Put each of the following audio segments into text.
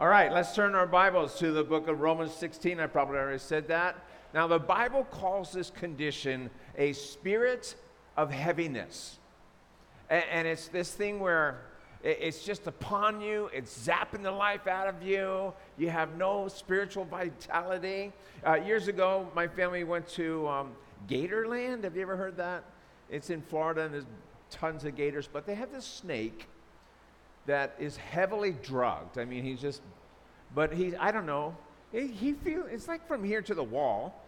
All right, let's turn our Bibles to the book of Romans 16. I probably already said that. Now, the Bible calls this condition a spirit of heaviness. And, it's this thing where it's just upon you, it's zapping the life out of you, you have no spiritual vitality. Uh, years ago, my family went to um, Gatorland. Have you ever heard that? It's in Florida and there's tons of gators, but they have this snake that is heavily drugged. I mean, he's just, but he, I don't know, he, he feels, it's like from here to the wall,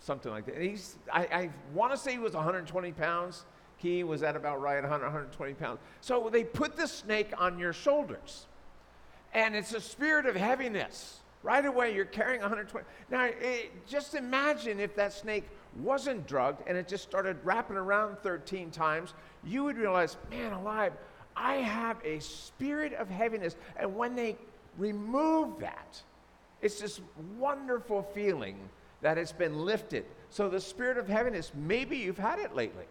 something like that. he's, I, I want to say he was 120 pounds. He was at about right, 100, 120 pounds. So they put the snake on your shoulders. And it's a spirit of heaviness. Right away, you're carrying 120. Now, it, just imagine if that snake wasn't drugged and it just started wrapping around 13 times, you would realize, man alive, I have a spirit of heaviness. And when they remove that, it's this wonderful feeling that it's been lifted. So, the spirit of heaviness, maybe you've had it lately.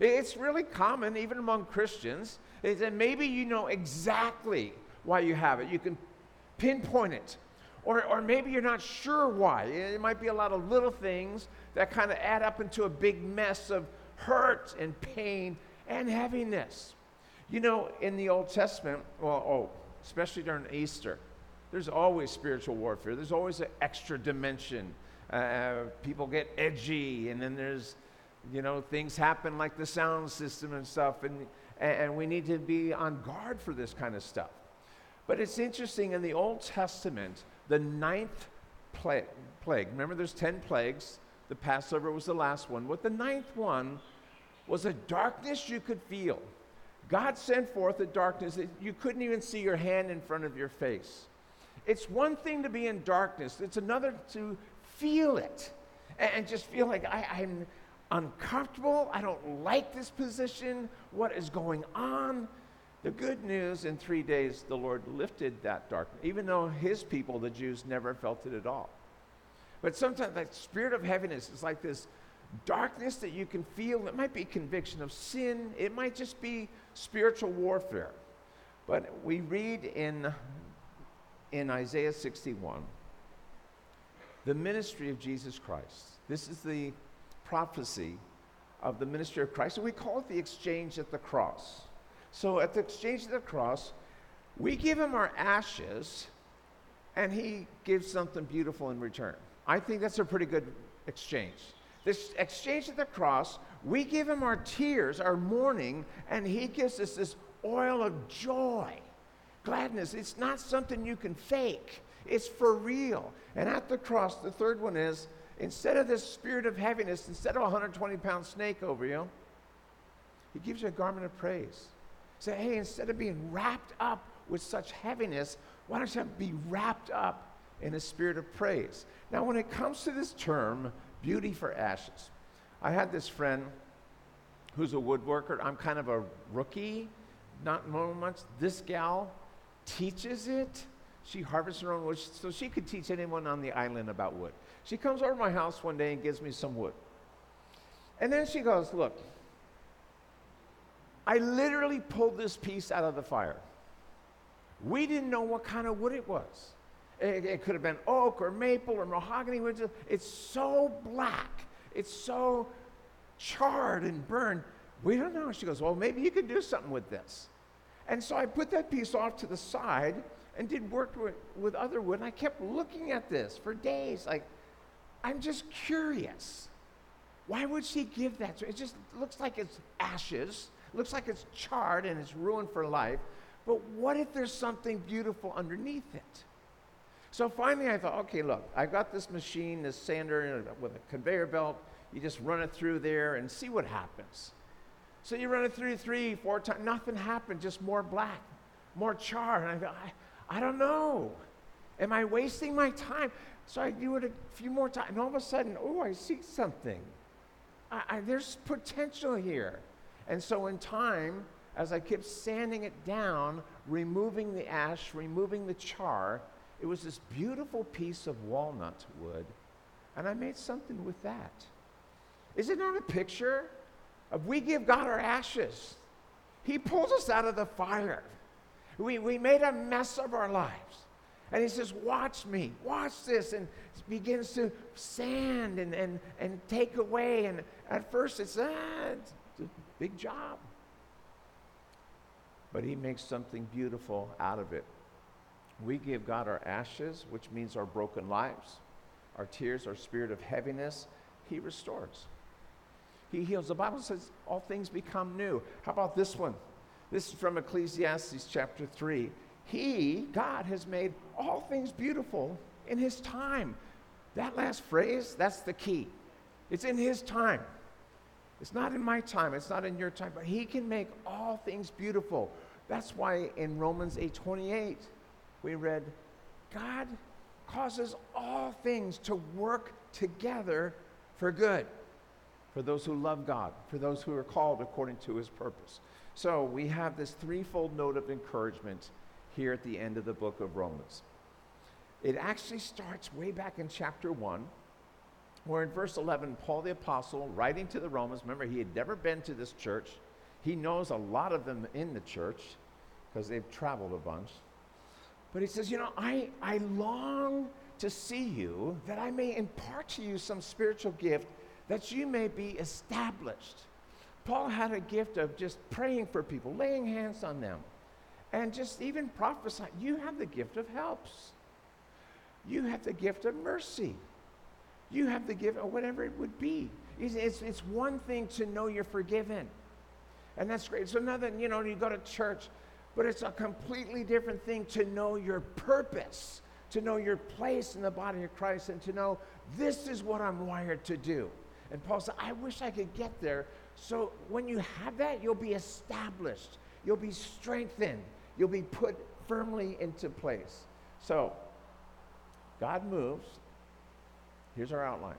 It's really common, even among Christians, is that maybe you know exactly why you have it. You can pinpoint it. Or, or maybe you're not sure why. It might be a lot of little things that kind of add up into a big mess of hurt and pain and heaviness. You know, in the Old Testament, well, oh, especially during Easter, there's always spiritual warfare. There's always an extra dimension. Uh, people get edgy, and then there's, you know, things happen like the sound system and stuff, and, and we need to be on guard for this kind of stuff. But it's interesting in the Old Testament, the ninth plague, plague remember there's 10 plagues, the Passover was the last one. But the ninth one was a darkness you could feel. God sent forth a darkness that you couldn't even see your hand in front of your face. It's one thing to be in darkness, it's another to feel it and, just feel like I, I'm uncomfortable. I don't like this position. What is going on? The good news in three days, the Lord lifted that darkness, even though his people, the Jews, never felt it at all. But sometimes that spirit of heaviness is like this darkness that you can feel. It might be conviction of sin, it might just be spiritual warfare. But we read in, in Isaiah 61 the ministry of Jesus Christ. This is the prophecy of the ministry of Christ, and we call it the exchange at the cross. So at the exchange at the cross, we give him our ashes, and he gives something beautiful in return. I think that's a pretty good exchange. This exchange at the cross, we give him our tears, our mourning, and he gives us this oil of joy, gladness. It's not something you can fake, it's for real. And at the cross, the third one is instead of this spirit of heaviness, instead of a 120 pound snake over you, he gives you a garment of praise. Say, hey, instead of being wrapped up with such heaviness, why don't you be wrapped up in a spirit of praise? Now, when it comes to this term, beauty for ashes. I had this friend who's a woodworker. I'm kind of a rookie, not knowing much. This gal teaches it. She harvests her own wood, so she could teach anyone on the island about wood. She comes over to my house one day and gives me some wood. And then she goes, Look, I literally pulled this piece out of the fire. We didn't know what kind of wood it was. It, it could have been oak or maple or mahogany. It's so black. It's so charred and burned. We don't know. She goes, Well, maybe you could do something with this. And so I put that piece off to the side and did work with, with other wood. And I kept looking at this for days. Like, I'm just curious. Why would she give that? It just looks like it's ashes, looks like it's charred and it's ruined for life. But what if there's something beautiful underneath it? So finally, I thought, okay, look, I've got this machine, this sander with a conveyor belt. You just run it through there and see what happens. So you run it through three, four times, nothing happened, just more black, more char. And I go, I, I don't know. Am I wasting my time? So I do it a few more times, and all of a sudden, oh, I see something. I, I, there's potential here. And so in time, as I kept sanding it down, removing the ash, removing the char, it was this beautiful piece of walnut wood, and I made something with that. Is it not a picture of we give God our ashes? He pulls us out of the fire. We, we made a mess of our lives. And he says, Watch me, watch this, and begins to sand and, and, and take away. And at first it's, ah, it's a big job. But he makes something beautiful out of it. We give God our ashes, which means our broken lives, our tears, our spirit of heaviness. He restores. He heals. The Bible says all things become new. How about this one? This is from Ecclesiastes chapter 3. He, God, has made all things beautiful in His time. That last phrase, that's the key. It's in His time. It's not in my time, it's not in your time, but He can make all things beautiful. That's why in Romans 8:28 we read, God causes all things to work together for good for those who love God, for those who are called according to his purpose. So we have this threefold note of encouragement here at the end of the book of Romans. It actually starts way back in chapter 1, where in verse 11, Paul the Apostle, writing to the Romans, remember, he had never been to this church. He knows a lot of them in the church because they've traveled a bunch. But he says, You know, I, I long to see you that I may impart to you some spiritual gift that you may be established. Paul had a gift of just praying for people, laying hands on them, and just even prophesying. You have the gift of helps. You have the gift of mercy. You have the gift of whatever it would be. It's, it's, it's one thing to know you're forgiven. And that's great. So another, you know, you go to church, but it's a completely different thing to know your purpose, to know your place in the body of Christ, and to know this is what I'm wired to do. And Paul said, I wish I could get there. So when you have that, you'll be established, you'll be strengthened, you'll be put firmly into place. So God moves. Here's our outline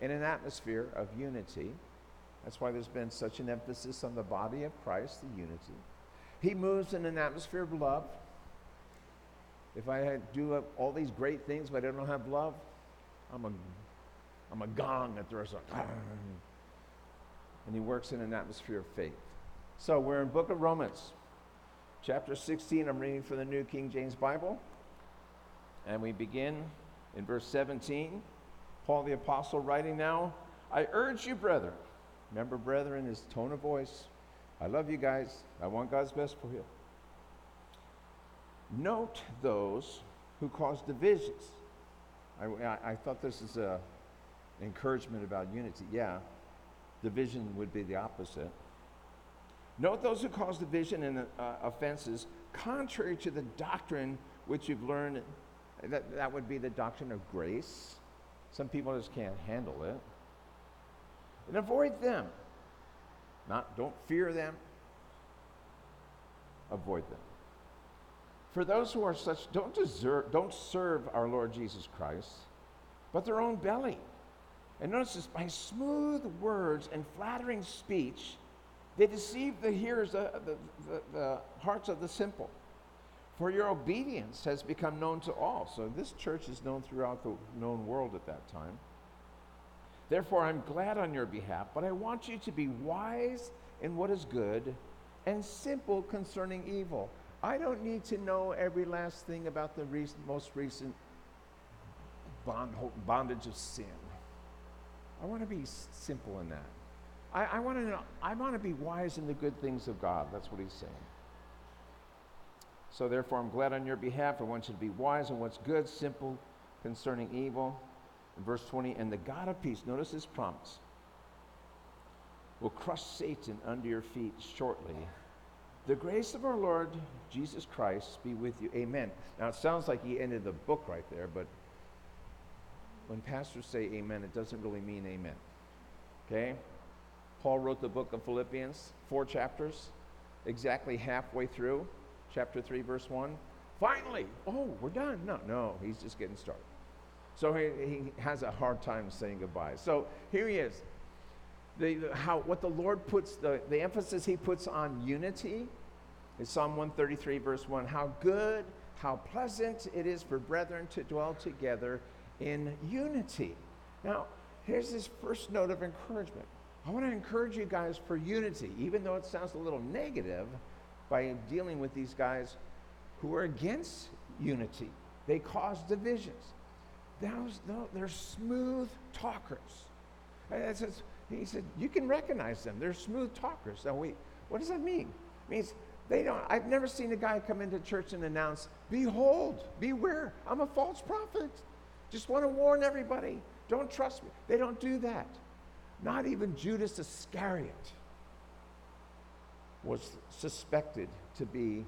in an atmosphere of unity. That's why there's been such an emphasis on the body of Christ, the unity. He moves in an atmosphere of love. If I do all these great things but I don't have love, I'm a I'm a gong that throws a and he works in an atmosphere of faith. So we're in book of Romans, chapter 16. I'm reading from the New King James Bible. And we begin in verse 17. Paul the Apostle writing now, I urge you, brethren. Remember, brethren, his tone of voice. I love you guys. I want God's best for you. Note those who cause divisions. I, I, I thought this is a encouragement about unity. Yeah, division would be the opposite. Note those who cause division and uh, offenses contrary to the doctrine which you've learned. That, that would be the doctrine of grace. Some people just can't handle it. And avoid them. Not don't fear them. Avoid them. For those who are such don't deserve, don't serve our Lord Jesus Christ, but their own belly and notice this by smooth words and flattering speech, they deceive the hearers, the, the, the, the, hearts of the simple. For your obedience has become known to all. So this church is known throughout the known world at that time. Therefore, I'm glad on your behalf, but I want you to be wise in what is good and simple concerning evil. I don't need to know every last thing about the recent, most recent bond, bondage of sin. I want to be simple in that. I, I want to know, I want to be wise in the good things of God. That's what he's saying. So therefore, I'm glad on your behalf. I want you to be wise in what's good, simple concerning evil. In verse 20, and the God of peace, notice his promise, will crush Satan under your feet shortly. The grace of our Lord Jesus Christ be with you. Amen. Now, it sounds like he ended the book right there, but when pastors say amen, it doesn't really mean amen. Okay? Paul wrote the book of Philippians, four chapters, exactly halfway through, chapter 3, verse 1. Finally, oh, we're done. No, no, he's just getting started. So he, he has a hard time saying goodbye. So here he is. The, how, what the Lord puts, the, the emphasis he puts on unity is Psalm 133, verse 1. How good, how pleasant it is for brethren to dwell together in unity. Now, here's this first note of encouragement. I want to encourage you guys for unity, even though it sounds a little negative by dealing with these guys who are against unity. They cause divisions. Those, they're smooth talkers. Says, he said, you can recognize them. They're smooth talkers. Now, what does that mean? It means they don't, I've never seen a guy come into church and announce, Behold, beware, I'm a false prophet. Just want to warn everybody. Don't trust me. They don't do that. Not even Judas Iscariot was suspected to be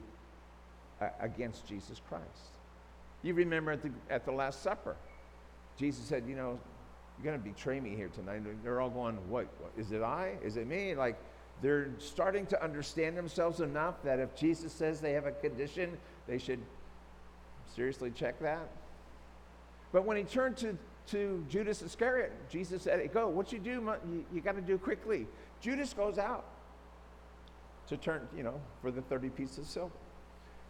uh, against Jesus Christ. You remember at the, at the Last Supper, Jesus said, You know, you're going to betray me here tonight. They're all going, what, what? Is it I? Is it me? Like, they're starting to understand themselves enough that if Jesus says they have a condition, they should seriously check that. But when he turned to, to Judas Iscariot, Jesus said, Go, what you do, you, you got to do quickly. Judas goes out to turn, you know, for the 30 pieces of silver.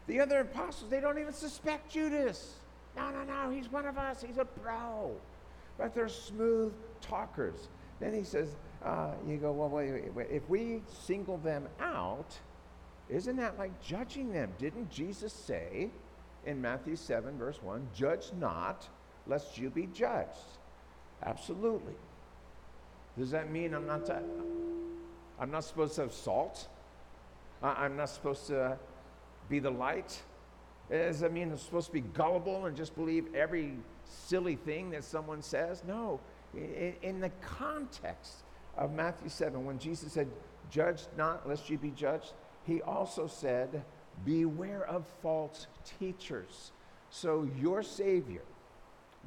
The other apostles, they don't even suspect Judas. No, no, no, he's one of us. He's a pro. But they're smooth talkers. Then he says, uh, you go, well, wait, wait, wait. If we single them out, isn't that like judging them? Didn't Jesus say in Matthew 7, verse 1, judge not, lest you be judged? Absolutely. Does that mean I'm not, to, I'm not supposed to have salt? I'm not supposed to be the light? Does that mean I'm supposed to be gullible and just believe every silly thing that someone says? No. In, in the context of Matthew 7, when Jesus said, Judge not, lest you be judged, he also said, Beware of false teachers. So your Savior,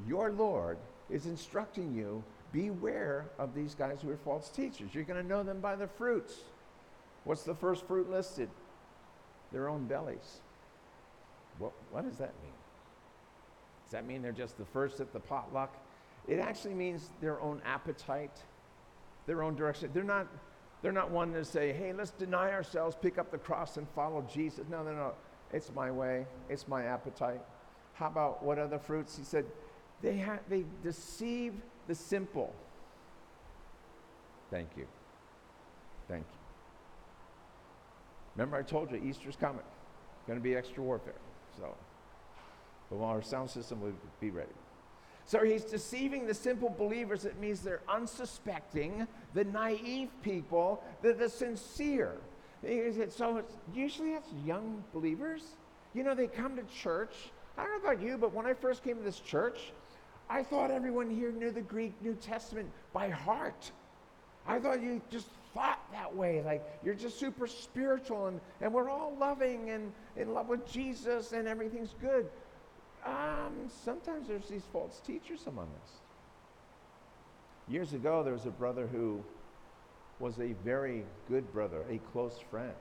your Lord, is instructing you beware of these guys who are false teachers. You're going to know them by the fruits. What's the first fruit listed? Their own bellies. What, what does that mean? Does that mean they're just the first at the potluck? It actually means their own appetite, their own direction. They're not, they're not one to say, hey, let's deny ourselves, pick up the cross, and follow Jesus. No, no, no. It's my way, it's my appetite. How about what other fruits? He said, they, ha- they deceive the simple. Thank you. Thank you. Remember, I told you Easter's coming. Going to be extra warfare. So, but while our sound system will be ready. So he's deceiving the simple believers. It means they're unsuspecting, the naive people, the, the sincere. So it's, usually it's young believers. You know, they come to church. I don't know about you, but when I first came to this church, I thought everyone here knew the Greek New Testament by heart. I thought you just thought that way. Like you're just super spiritual and, and we're all loving and in love with Jesus and everything's good. Um, sometimes there's these false teachers among us. Years ago, there was a brother who was a very good brother, a close friend,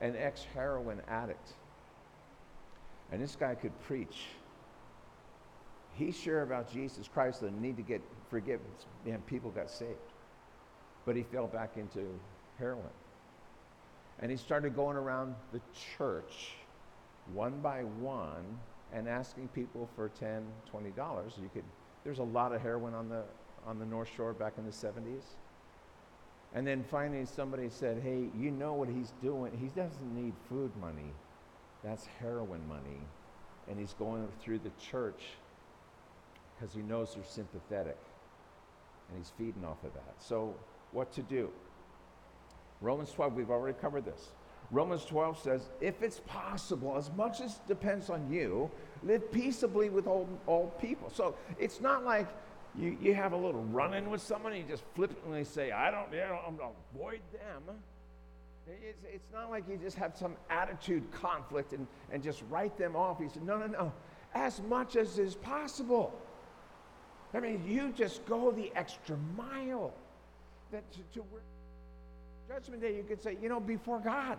an ex heroin addict. And this guy could preach. He sure about Jesus Christ and the need to get forgiveness, and people got saved. But he fell back into heroin. And he started going around the church one by one and asking people for 10 20 dollars. You could there's a lot of heroin on the on the north shore back in the 70s and then finally somebody said hey you know what he's doing? He doesn't need food money. That's heroin money. And he's going through the church because he knows you're sympathetic and he's feeding off of that so what to do. Romans 12, we've already covered this. Romans 12 says, if it's possible, as much as depends on you, live peaceably with all, all people. So it's not like you, you have a little run in with someone and you just flippantly say, I don't, you know, I'm going to avoid them. It's, it's not like you just have some attitude conflict and, and just write them off. He said, no, no, no. As much as is possible. I mean, you just go the extra mile that to, to where judgment day you could say, you know, before God,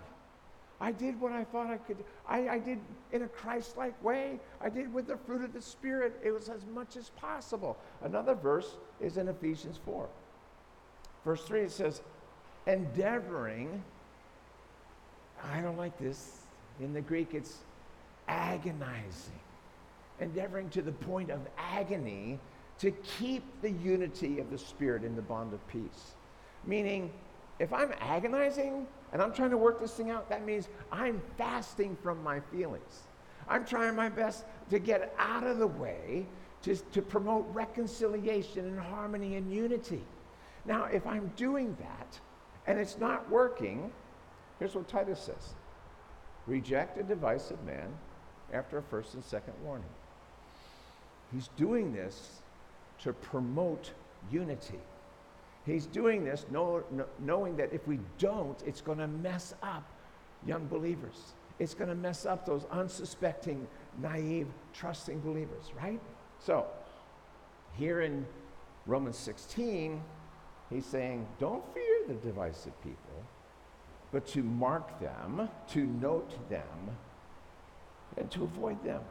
I did what I thought I could. I, I did in a Christ-like way. I did with the fruit of the Spirit. It was as much as possible. Another verse is in Ephesians 4. Verse 3, it says, endeavoring, I don't like this. In the Greek, it's agonizing. Endeavoring to the point of agony to keep the unity of the Spirit in the bond of peace. Meaning, if I'm agonizing and I'm trying to work this thing out, that means I'm fasting from my feelings. I'm trying my best to get out of the way to, to promote reconciliation and harmony and unity. Now, if I'm doing that and it's not working, here's what Titus says reject a divisive man after a first and second warning. He's doing this to promote unity. He's doing this know, knowing that if we don't, it's going to mess up young believers. It's going to mess up those unsuspecting, naive, trusting believers, right? So, here in Romans 16, he's saying, don't fear the divisive people, but to mark them, to note them, and to avoid them.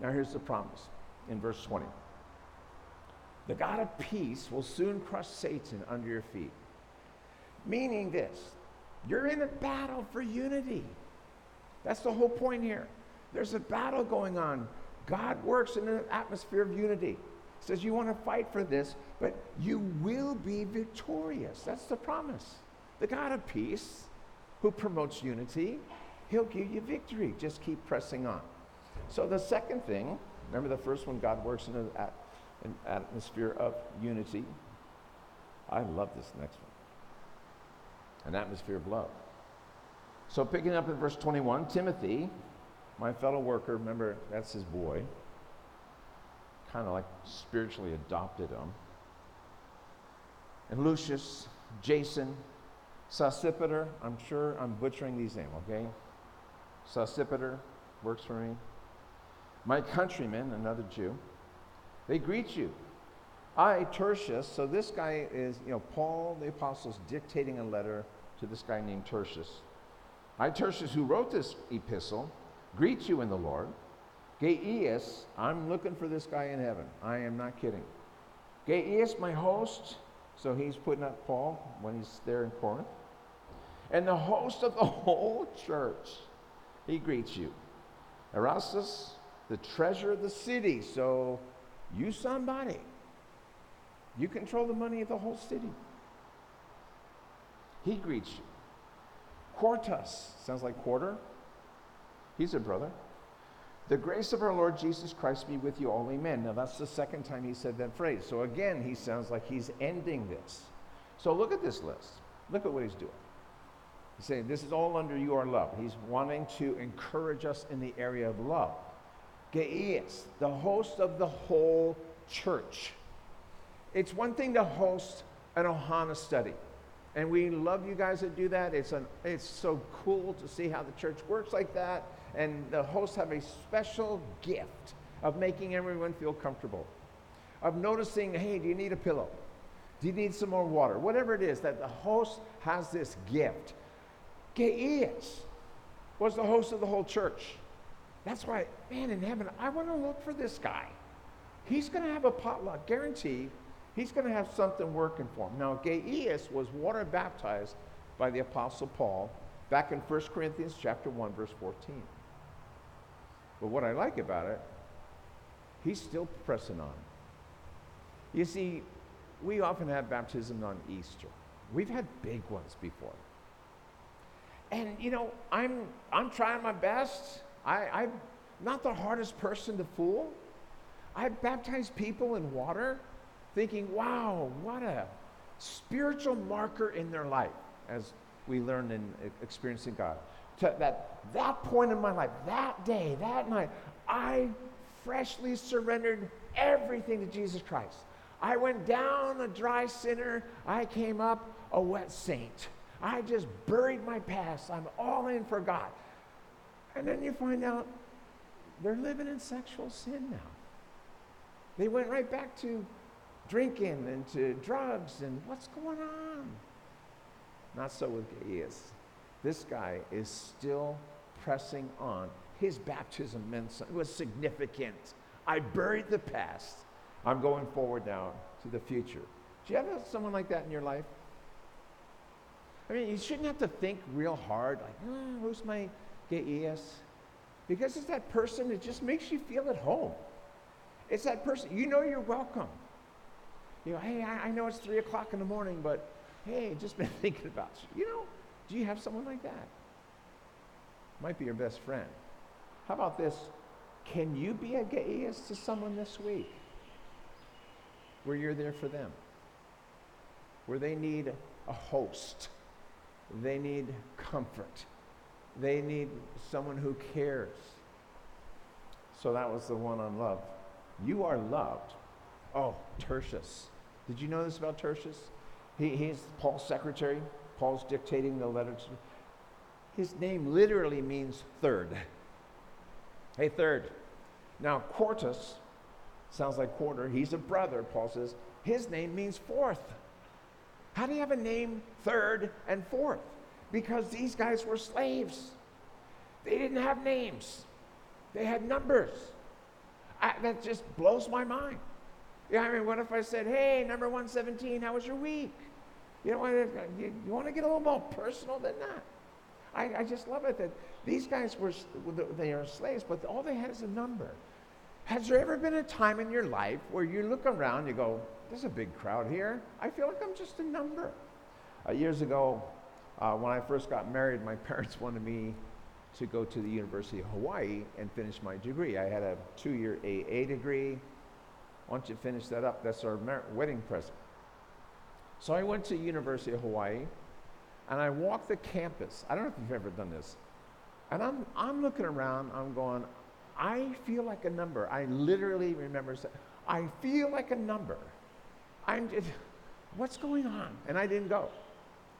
Now, here's the promise in verse 20 The God of peace will soon crush Satan under your feet. Meaning this you're in a battle for unity. That's the whole point here. There's a battle going on. God works in an atmosphere of unity. Says you want to fight for this, but you will be victorious. That's the promise. The God of peace, who promotes unity, he'll give you victory. Just keep pressing on. So the second thing, remember the first one, God works in an, an atmosphere of unity. I love this next one. An atmosphere of love. So picking up in verse 21, Timothy, my fellow worker, remember that's his boy, kind of like spiritually adopted him. And Lucius, Jason, Sosipater, I'm sure I'm butchering these names, okay? Sosipater works for me. My countryman, another Jew, they greet you. I, Tertius, so this guy is, you know, Paul the Apostle's dictating a letter to this guy named Tertius. I, Tertius, who wrote this epistle, greet you in the Lord. Gaius, I'm looking for this guy in heaven. I am not kidding. Gaius, my host, so he's putting up Paul when he's there in Corinth. And the host of the whole church, he greets you. Erastus, the treasurer of the city. So you somebody. You control the money of the whole city. He greets you. Quartus, sounds like quarter. He's a brother. The grace of our Lord Jesus Christ be with you all, amen. Now that's the second time he said that phrase. So again, he sounds like he's ending this. So look at this list. Look at what he's doing. He's saying this is all under your love. He's wanting to encourage us in the area of love. Gaius, the host of the whole church. It's one thing to host an Ohana study. And we love you guys that do that. It's, an, it's so cool to see how the church works like that. And the hosts have a special gift of making everyone feel comfortable, of noticing, hey, do you need a pillow? Do you need some more water? Whatever it is, that the host has this gift. Gaius was the host of the whole church. That's why, man, in heaven, I want to look for this guy. He's going to have a potluck, guarantee. He's going to have something working for him. Now, Gaius was water baptized by the Apostle Paul back in 1 Corinthians chapter 1, verse 14. But what I like about it, he's still pressing on. You see, we often have baptism on Easter. We've had big ones before. And you know, I'm I'm trying my best. I, I'm not the hardest person to fool. I baptize people in water, thinking, wow, what a spiritual marker in their life, as we learn in experiencing God to that, that point in my life, that day, that night, I freshly surrendered everything to Jesus Christ. I went down a dry sinner, I came up a wet saint. I just buried my past. I'm all in for God. And then you find out they're living in sexual sin now. They went right back to drinking and to drugs and what's going on? Not so with Gaius. This guy is still pressing on. His baptism meant something. It was significant. I buried the past. I'm going forward now to the future. Do you have someone like that in your life? I mean, you shouldn't have to think real hard, like, oh, who's my Gaius? Because it's that person that just makes you feel at home. It's that person, you know you're welcome. You know, hey, I, I know it's three o'clock in the morning, but Hey, just been thinking about you. You know, do you have someone like that? Might be your best friend. How about this? Can you be a Gaius to someone this week where you're there for them? Where they need a host, they need comfort, they need someone who cares. So that was the one on love. You are loved. Oh, Tertius. Did you know this about Tertius? He, he's Paul's secretary. Paul's dictating the letter to. His name literally means third. Hey, third. Now, Quartus sounds like quarter. He's a brother, Paul says. His name means fourth. How do you have a name third and fourth? Because these guys were slaves. They didn't have names, they had numbers. I, that just blows my mind. Yeah, I mean, what if I said, hey, number 117, how was your week? You know, you, you want to get a little more personal than that? I, I just love it that these guys were, they are slaves, but all they had is a number. Has there ever been a time in your life where you look around, you go, there's a big crowd here. I feel like I'm just a number. Uh, years ago, uh, when I first got married, my parents wanted me to go to the University of Hawaii and finish my degree. I had a two year AA degree. Once you finish that up, that's our mar- wedding present. So I went to the University of Hawaii and I walked the campus. I don't know if you've ever done this. And I'm, I'm looking around, I'm going, I feel like a number. I literally remember saying, I feel like a number. I'm just, what's going on? And I didn't go.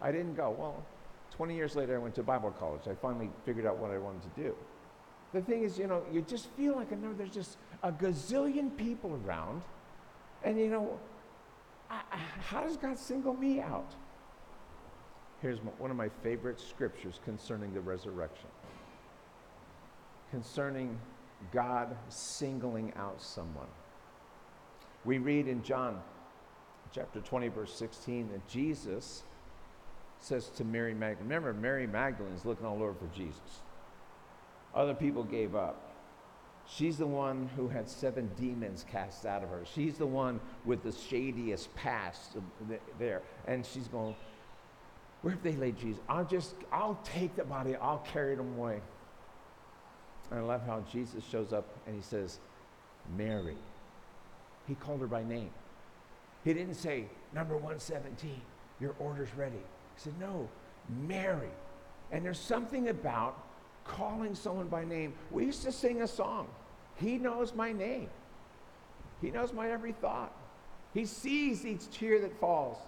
I didn't go. Well, 20 years later, I went to Bible college. I finally figured out what I wanted to do. The thing is, you know, you just feel like a number. There's just a gazillion people around. And, you know, I, I, how does God single me out? Here's one of my favorite scriptures concerning the resurrection. Concerning God singling out someone. We read in John chapter 20, verse 16, that Jesus says to Mary Magdalene, remember, Mary Magdalene is looking all over for Jesus. Other people gave up. She's the one who had seven demons cast out of her. She's the one with the shadiest past there. And she's going, where have they laid Jesus? I'll just, I'll take the body, I'll carry them away. And I love how Jesus shows up and he says, Mary. He called her by name. He didn't say, number 117, your order's ready. Said, no, Mary. And there's something about calling someone by name. We used to sing a song. He knows my name. He knows my every thought. He sees each tear that falls.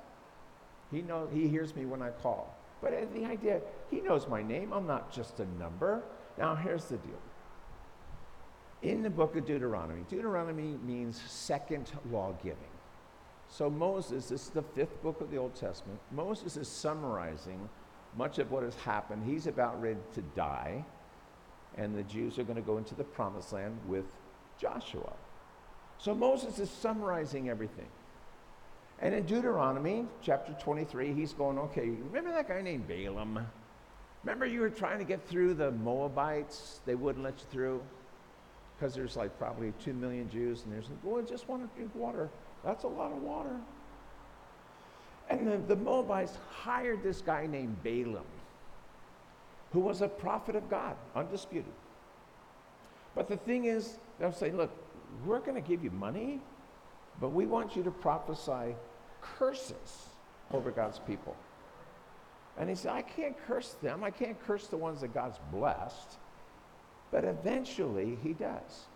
He knows he hears me when I call. But the idea, he knows my name. I'm not just a number. Now here's the deal. In the book of Deuteronomy, Deuteronomy means second law giving. So Moses, this is the fifth book of the Old Testament. Moses is summarizing much of what has happened. He's about ready to die, and the Jews are going to go into the promised land with Joshua. So Moses is summarizing everything. And in Deuteronomy chapter 23, he's going, okay, remember that guy named Balaam? Remember you were trying to get through the Moabites? They wouldn't let you through because there's like probably two million Jews, and there's, well, I just want to drink water. That's a lot of water. And the, the Moabites hired this guy named Balaam, who was a prophet of God, undisputed. But the thing is, they'll say, look, we're going to give you money, but we want you to prophesy curses over God's people. And he said, I can't curse them. I can't curse the ones that God's blessed. But eventually he does.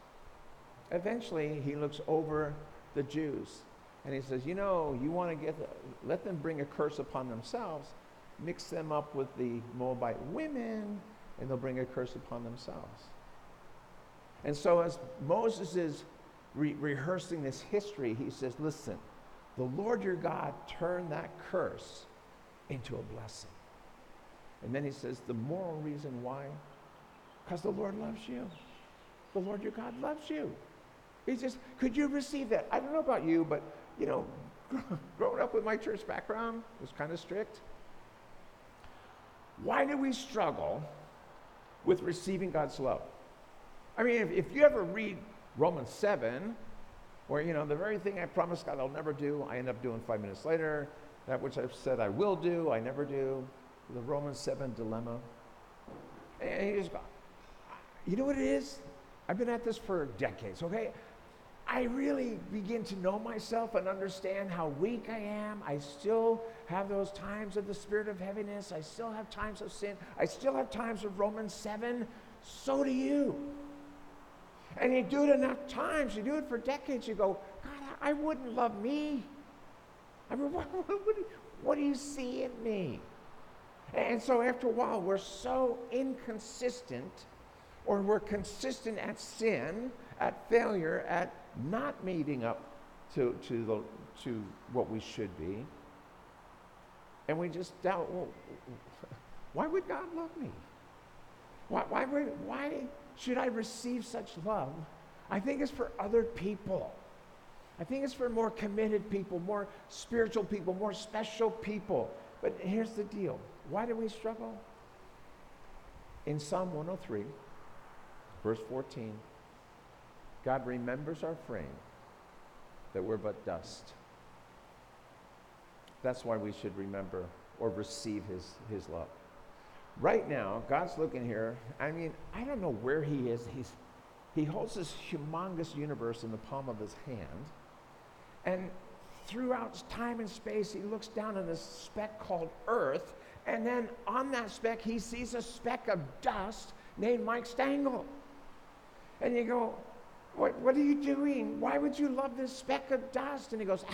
Eventually he looks over the Jews and he says, You know, you want to get, let them bring a curse upon themselves, mix them up with the Moabite women, and they'll bring a curse upon themselves. And so as Moses is re- rehearsing this history, he says, Listen, the Lord your God turned that curse into a blessing. And then he says, the moral reason why, because the Lord loves you. The Lord your God loves you. He says, could you receive that? I don't know about you, but, you know, growing up with my church background was kind of strict. Why do we struggle with receiving God's love? I mean, if, if you ever read Romans 7, where, you know, the very thing I promised God I'll never do, I end up doing five minutes later. That which I've said I will do, I never do. The Romans 7 dilemma. And you just you know what it is? I've been at this for decades, okay? I really begin to know myself and understand how weak I am. I still have those times of the spirit of heaviness. I still have times of sin. I still have times of Romans 7. So do you. And you do it enough times, you do it for decades, you go, God, I wouldn't love me. I mean, what, what, what, do you see in me? And so after a while, we're so inconsistent, or we're consistent at sin, at failure, at not meeting up to, to, the, to what we should be. And we just doubt, well, why would God love me? Why, why, would, why should I receive such love? I think it's for other people. I think it's for more committed people, more spiritual people, more special people. But here's the deal why do we struggle? In Psalm 103, verse 14, God remembers our frame, that we're but dust. That's why we should remember or receive his, his love. Right now, God's looking here. I mean, I don't know where he is. He's, he holds this humongous universe in the palm of his hand. And throughout time and space, he looks down on this speck called Earth. And then on that speck, he sees a speck of dust named Mike Stangl. And you go, what, what are you doing? Why would you love this speck of dust? And he goes,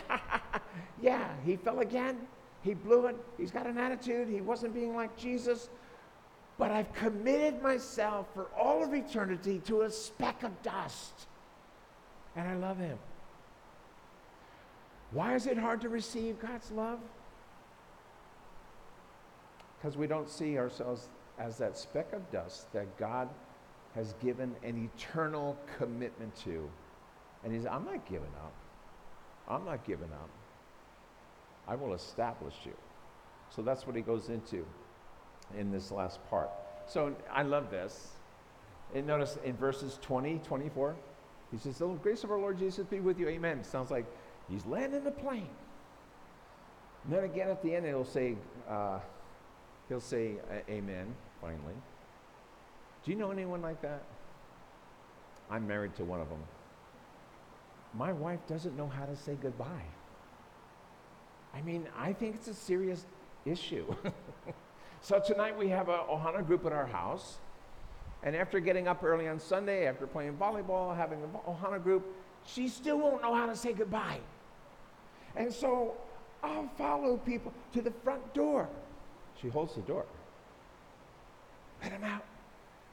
Yeah, he fell again. He blew it. He's got an attitude. He wasn't being like Jesus. But I've committed myself for all of eternity to a speck of dust. And I love him. Why is it hard to receive God's love? Because we don't see ourselves as that speck of dust that God has given an eternal commitment to. And he's, I'm not giving up. I'm not giving up. I will establish you. So that's what he goes into in this last part. So I love this. And notice in verses 20, 24, he says, The grace of our Lord Jesus be with you. Amen. Sounds like he's landing the plane. And then again at the end, he'll say, uh, he'll say, Amen, finally. Do you know anyone like that? I'm married to one of them. My wife doesn't know how to say goodbye. I mean, I think it's a serious issue. so tonight we have a Ohana group at our house. And after getting up early on Sunday, after playing volleyball, having an Ohana group, she still won't know how to say goodbye. And so I'll follow people to the front door. She holds the door. Let them out.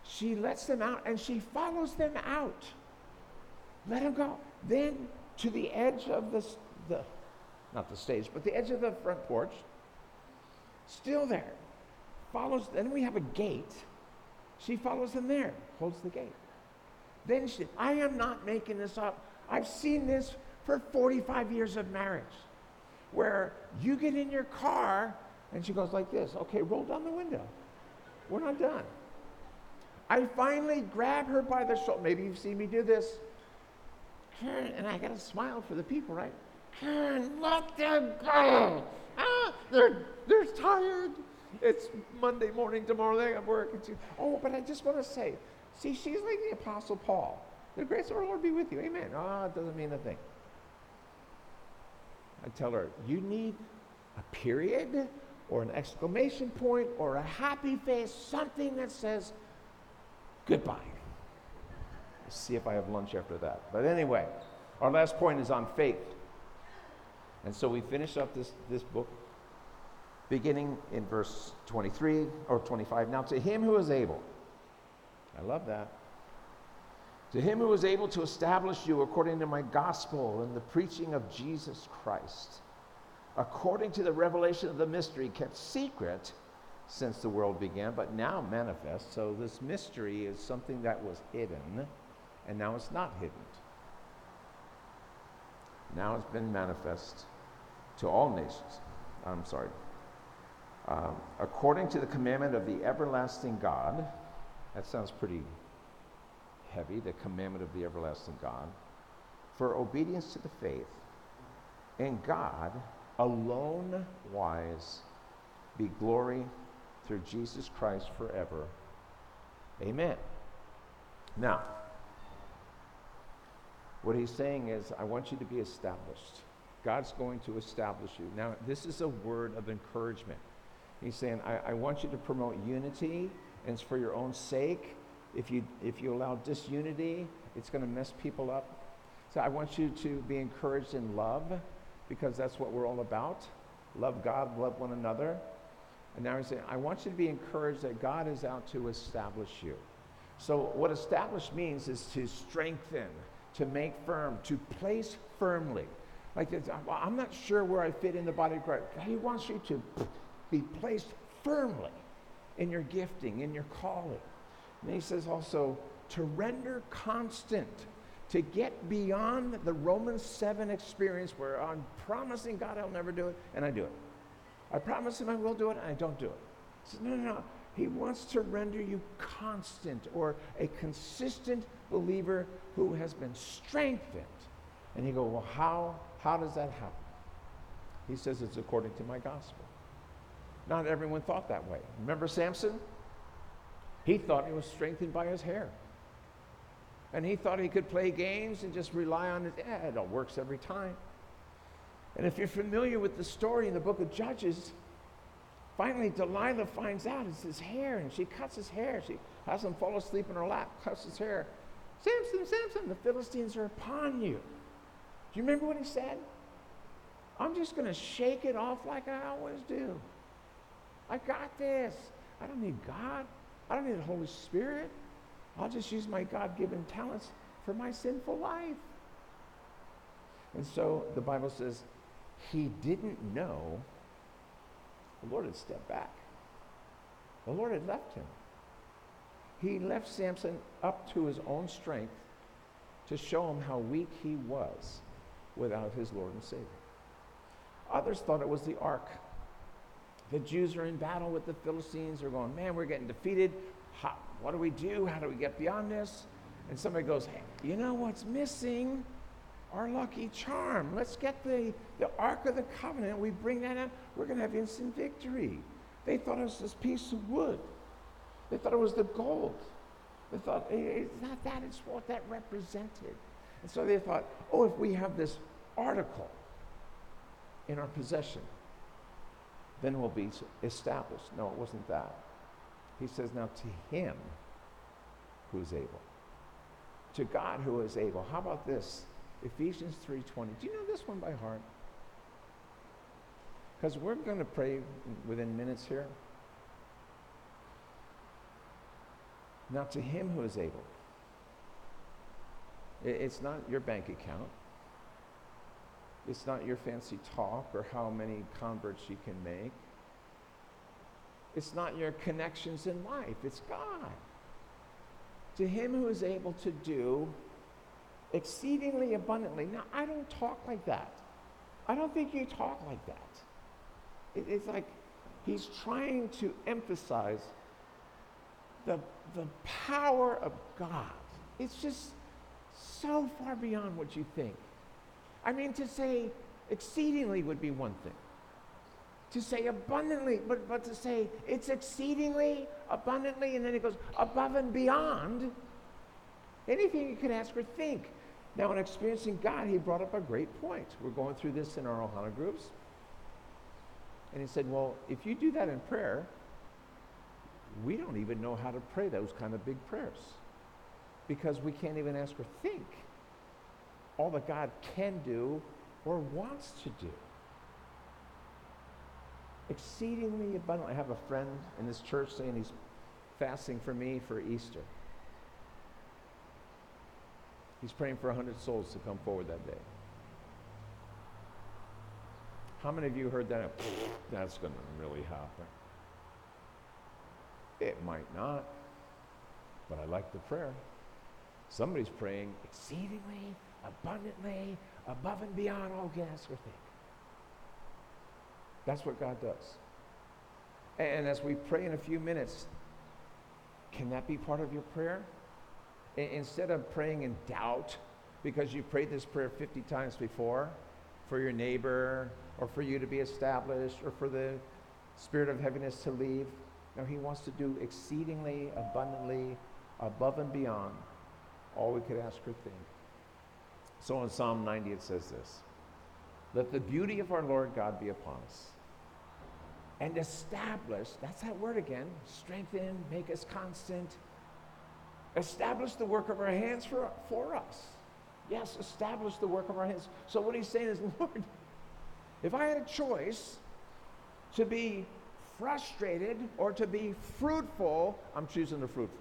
She lets them out and she follows them out. Let them go. Then to the edge of the, the not the stage, but the edge of the front porch, still there. Follows, then we have a gate. She follows them there, holds the gate. Then she, I am not making this up. I've seen this for 45 years of marriage, where you get in your car and she goes like this okay, roll down the window. We're not done. I finally grab her by the shoulder. Maybe you've seen me do this. And I got to smile for the people, right? Let them go. Ah, they're, they're tired. It's Monday morning tomorrow. They got work. And oh, but I just want to say, see, she's like the Apostle Paul. The grace of our Lord be with you. Amen. Ah, oh, it doesn't mean a thing. I tell her, you need a period or an exclamation point or a happy face, something that says goodbye. Let's see if I have lunch after that. But anyway, our last point is on faith. And so we finish up this, this book beginning in verse 23 or 25. Now, to him who is able, I love that. To him who is able to establish you according to my gospel and the preaching of Jesus Christ, according to the revelation of the mystery kept secret since the world began, but now manifest. So, this mystery is something that was hidden, and now it's not hidden. Now it's been manifest to all nations. I'm sorry. Um, according to the commandment of the everlasting God, that sounds pretty heavy, the commandment of the everlasting God, for obedience to the faith, in God alone wise, be glory through Jesus Christ forever. Amen. Now, what he's saying is, I want you to be established. God's going to establish you. Now, this is a word of encouragement. He's saying, I, I want you to promote unity, and it's for your own sake. If you, if you allow disunity, it's going to mess people up. So I want you to be encouraged in love, because that's what we're all about. Love God, love one another. And now he's saying, I want you to be encouraged that God is out to establish you. So, what establish means is to strengthen, to make firm, to place firmly. Like, I'm not sure where I fit in the body of Christ. He wants you to be placed firmly in your gifting, in your calling. And he says also to render constant, to get beyond the Romans 7 experience where I'm promising God I'll never do it, and I do it. I promise him I will do it, and I don't do it. He says, no, no, no. He wants to render you constant or a consistent believer who has been strengthened. And you go, well, how, how does that happen? He says it's according to my gospel. Not everyone thought that way. Remember Samson? He thought he was strengthened by his hair. And he thought he could play games and just rely on it. Yeah, it all works every time. And if you're familiar with the story in the book of Judges, finally Delilah finds out it's his hair and she cuts his hair. She has him fall asleep in her lap, cuts his hair. Samson, Samson, the Philistines are upon you. Do you remember what he said? I'm just going to shake it off like I always do. I got this. I don't need God. I don't need the Holy Spirit. I'll just use my God given talents for my sinful life. And so the Bible says he didn't know the Lord had stepped back. The Lord had left him. He left Samson up to his own strength to show him how weak he was without his Lord and Savior. Others thought it was the ark the Jews are in battle with the Philistines. They're going, man, we're getting defeated. How, what do we do? How do we get beyond this? And somebody goes, hey, you know what's missing? Our lucky charm. Let's get the, the Ark of the Covenant. We bring that out. We're going to have instant victory. They thought it was this piece of wood. They thought it was the gold. They thought, it's not that, it's what that represented. And so they thought, oh, if we have this article in our possession, then we'll be established. No, it wasn't that. He says, now to him who is able. To God who is able. How about this? Ephesians 3.20. Do you know this one by heart? Because we're going to pray within minutes here. Now to him who is able. It's not your bank account. It's not your fancy talk or how many converts you can make. It's not your connections in life. It's God. To him who is able to do exceedingly abundantly. Now, I don't talk like that. I don't think you talk like that. It, it's like he's trying to emphasize the, the power of God. It's just so far beyond what you think. I mean, to say exceedingly would be one thing. To say abundantly, but, but to say it's exceedingly, abundantly, and then it goes above and beyond anything you could ask or think. Now, in experiencing God, he brought up a great point. We're going through this in our Ohana groups. And he said, Well, if you do that in prayer, we don't even know how to pray those kind of big prayers because we can't even ask or think all that God can do or wants to do. Exceedingly abundantly. I have a friend in this church saying he's fasting for me for Easter. He's praying for 100 souls to come forward that day. How many of you heard that? That's going to really happen. It might not, but I like the prayer. Somebody's praying exceedingly abundantly, above and beyond all gas or think. That's what God does. And as we pray in a few minutes, can that be part of your prayer? Instead of praying in doubt because you prayed this prayer 50 times before, for your neighbor or for you to be established or for the spirit of heaviness to leave. No, He wants to do exceedingly abundantly above and beyond all we could ask or think. So in Psalm 90 it says this Let the beauty of our Lord God be upon us and establish, that's that word again, strengthen, make us constant, establish the work of our hands for, for us. Yes, establish the work of our hands. So what he's saying is, Lord, if I had a choice to be frustrated or to be fruitful, I'm choosing the fruitful.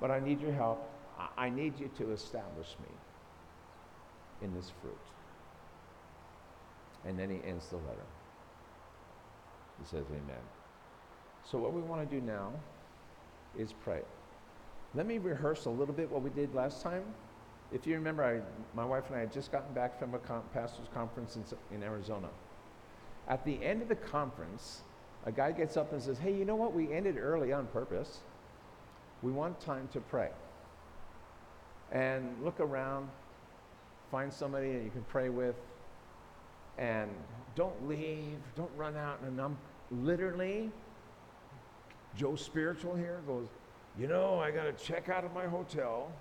But I need your help. I need you to establish me in this fruit. And then he ends the letter. He says, Amen. So, what we want to do now is pray. Let me rehearse a little bit what we did last time. If you remember, I, my wife and I had just gotten back from a com- pastor's conference in, in Arizona. At the end of the conference, a guy gets up and says, Hey, you know what? We ended early on purpose. We want time to pray. And look around, find somebody that you can pray with, and don't leave, don't run out. And I'm literally, Joe Spiritual here goes, You know, I got to check out of my hotel.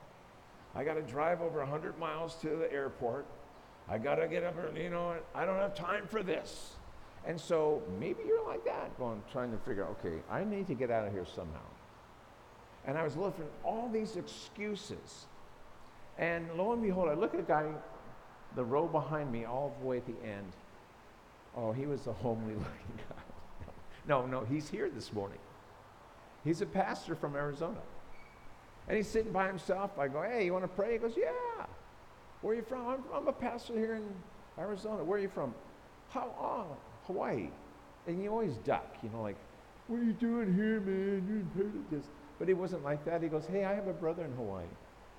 I got to drive over 100 miles to the airport. I got to get up early. You know, I don't have time for this. And so maybe you're like that, going, trying to figure out, okay, I need to get out of here somehow. And I was looking all these excuses. And lo and behold, I look at a guy, the row behind me, all the way at the end. Oh, he was a homely looking guy. No, no, he's here this morning. He's a pastor from Arizona. And he's sitting by himself. I go, hey, you want to pray? He goes, yeah. Where are you from? I'm, I'm a pastor here in Arizona. Where are you from? How, oh, Hawaii. And you always duck, you know, like, what are you doing here, man? You're in paradise. But he wasn't like that. He goes, hey, I have a brother in Hawaii.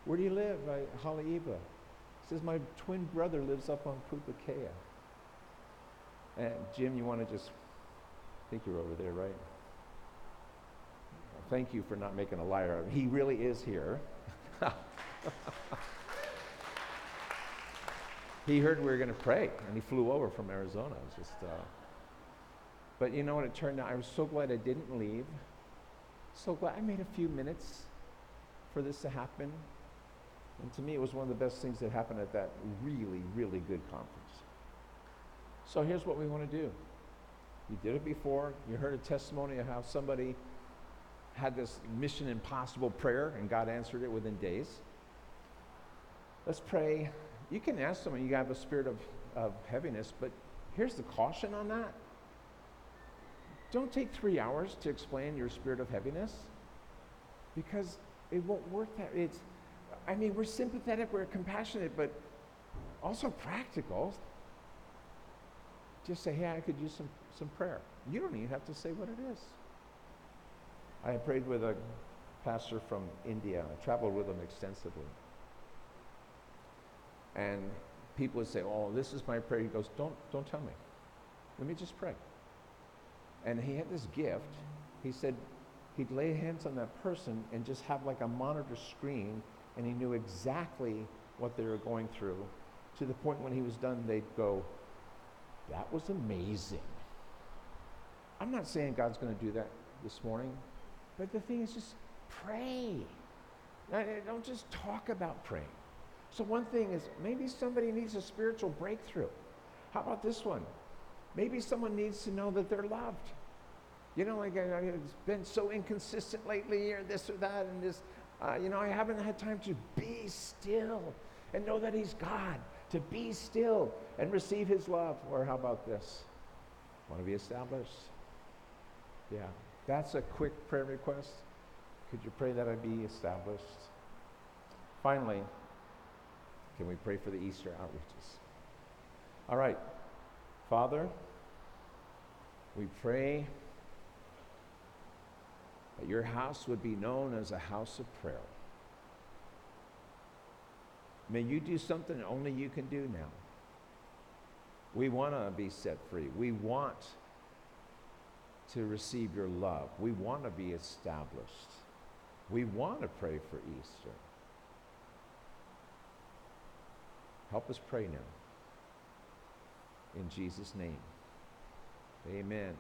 Where do you live? I, Haleiwa. He says, my twin brother lives up on Pupukea. And Jim, you want to just, think you're over there, right? Thank you for not making a liar. of him. He really is here. he heard we were going to pray, and he flew over from Arizona. It was just, uh, but you know what? It turned out I was so glad I didn't leave. So glad I made a few minutes for this to happen. And to me, it was one of the best things that happened at that really, really good conference. So here's what we want to do. You did it before. You heard a testimony of how somebody had this mission impossible prayer and God answered it within days. Let's pray. You can ask someone, you have a spirit of, of heaviness, but here's the caution on that. Don't take three hours to explain your spirit of heaviness because it won't work that it's I mean we're sympathetic, we're compassionate, but also practical. Just say, hey, I could use some, some prayer. You don't even have to say what it is. I prayed with a pastor from India. I traveled with him extensively. And people would say, Oh, this is my prayer. He goes, Don't, don't tell me. Let me just pray. And he had this gift. He said he'd lay hands on that person and just have like a monitor screen, and he knew exactly what they were going through. To the point when he was done, they'd go, That was amazing. I'm not saying God's going to do that this morning. But the thing is, just pray. Don't just talk about praying. So, one thing is maybe somebody needs a spiritual breakthrough. How about this one? Maybe someone needs to know that they're loved. You know, like I, it's been so inconsistent lately, or this or that, and this. Uh, you know, I haven't had time to be still and know that He's God, to be still and receive His love. Or how about this? Want to be established? Yeah. That's a quick prayer request. Could you pray that I be established? Finally, can we pray for the Easter outreaches? All right. Father, we pray that your house would be known as a house of prayer. May you do something only you can do now. We want to be set free. We want to receive your love. We want to be established. We want to pray for Easter. Help us pray now. In Jesus' name, amen.